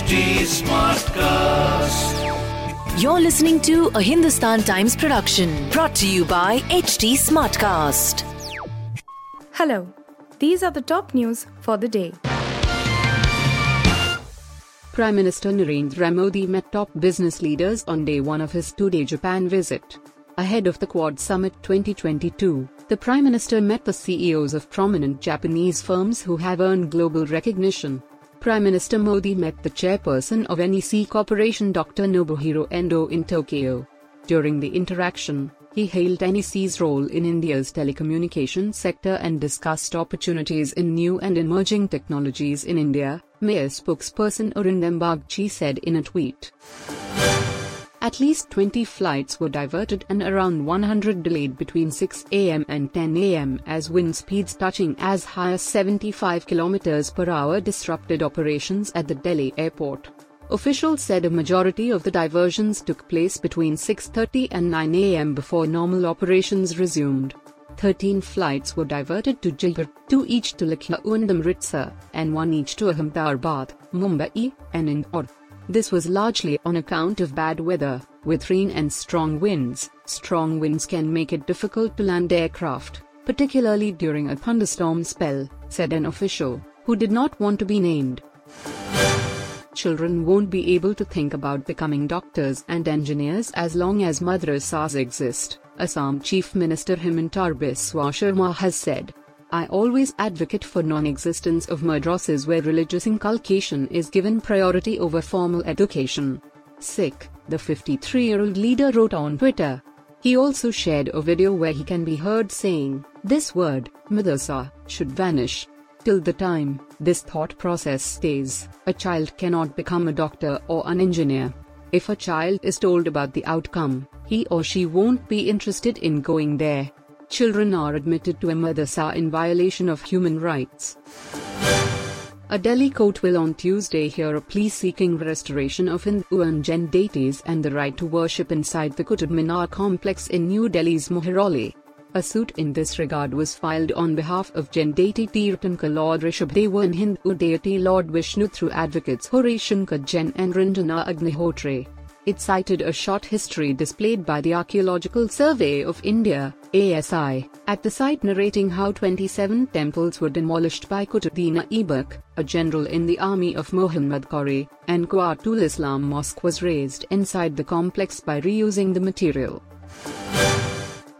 HT Smartcast. You're listening to a Hindustan Times production brought to you by HT Smartcast. Hello, these are the top news for the day. Prime Minister Narendra Modi met top business leaders on day one of his two day Japan visit. Ahead of the Quad Summit 2022, the Prime Minister met the CEOs of prominent Japanese firms who have earned global recognition. Prime Minister Modi met the chairperson of NEC Corporation Dr. Nobuhiro Endo in Tokyo. During the interaction, he hailed NEC's role in India's telecommunications sector and discussed opportunities in new and emerging technologies in India, MEA spokesperson Arindam Bagchi said in a tweet. At least 20 flights were diverted and around 100 delayed between 6 am and 10 am as wind speeds touching as high as 75 km per hour disrupted operations at the Delhi airport. Officials said a majority of the diversions took place between 6.30 and 9 am before normal operations resumed. 13 flights were diverted to Jaipur, 2 each to Lucknow and Amritsar, and 1 each to Ahmedabad, Mumbai, and Indore. This was largely on account of bad weather, with rain and strong winds. Strong winds can make it difficult to land aircraft, particularly during a thunderstorm spell, said an official, who did not want to be named. Children won't be able to think about becoming doctors and engineers as long as madrasas exist, Assam Chief Minister Himanta Biswa Sarma has said. I always advocate for non-existence of madrasas where religious inculcation is given priority over formal education. Sick, the 53-year-old leader wrote on Twitter. He also shared a video where he can be heard saying, this word, madrasa, should vanish. Till the time this thought process stays, a child cannot become a doctor or an engineer. If a child is told about the outcome, he or she won't be interested in going there children are admitted to a madrasa in violation of human rights. A Delhi court will on Tuesday hear a plea seeking restoration of Hindu and Jain deities and the right to worship inside the Qutub Minar complex in New Delhi's Mehrauli. A suit in this regard was filed on behalf of Jain deity Tirthankar Lord and Hindu deity Lord Vishnu through advocates Harishankar Jain and Ranjana Agnihotri. It cited a short history displayed by the Archaeological Survey of India, ASI, at the site narrating how 27 temples were demolished by Qutbuddin Aibak, a general in the army of Muhammad Ghori, and Quwwatul Islam Mosque was raised inside the complex by reusing the material.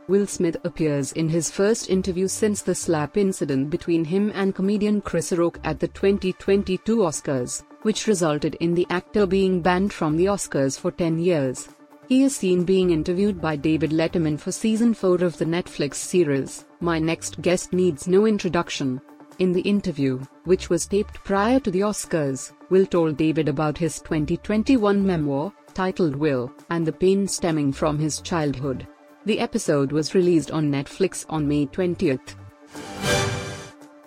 Will Smith appears in his first interview since the slap incident between him and comedian Chris Rock at the 2022 Oscars, which resulted in the actor being banned from the Oscars for 10 years. He is seen being interviewed by David Letterman for season 4 of the Netflix series, My Next Guest Needs No Introduction. In the interview, which was taped prior to the Oscars, Will told David about his 2021 memoir, titled Will, and the pain stemming from his childhood. The episode was released on Netflix on May 20th.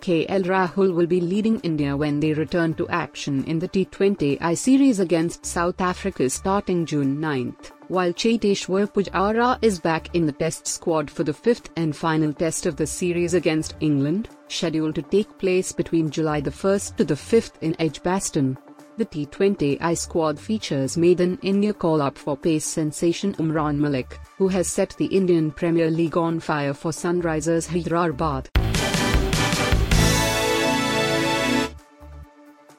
KL Rahul will be leading India when they return to action in the T20I series against South Africa starting June 9, while Cheteshwar Pujara is back in the test squad for the fifth and final test of the series against England, scheduled to take place between July the 1st to the 5th in Edgbaston. The T20I squad features maiden India call-up for pace sensation Umran Malik, who has set the Indian Premier League on fire for Sunrisers Hyderabad.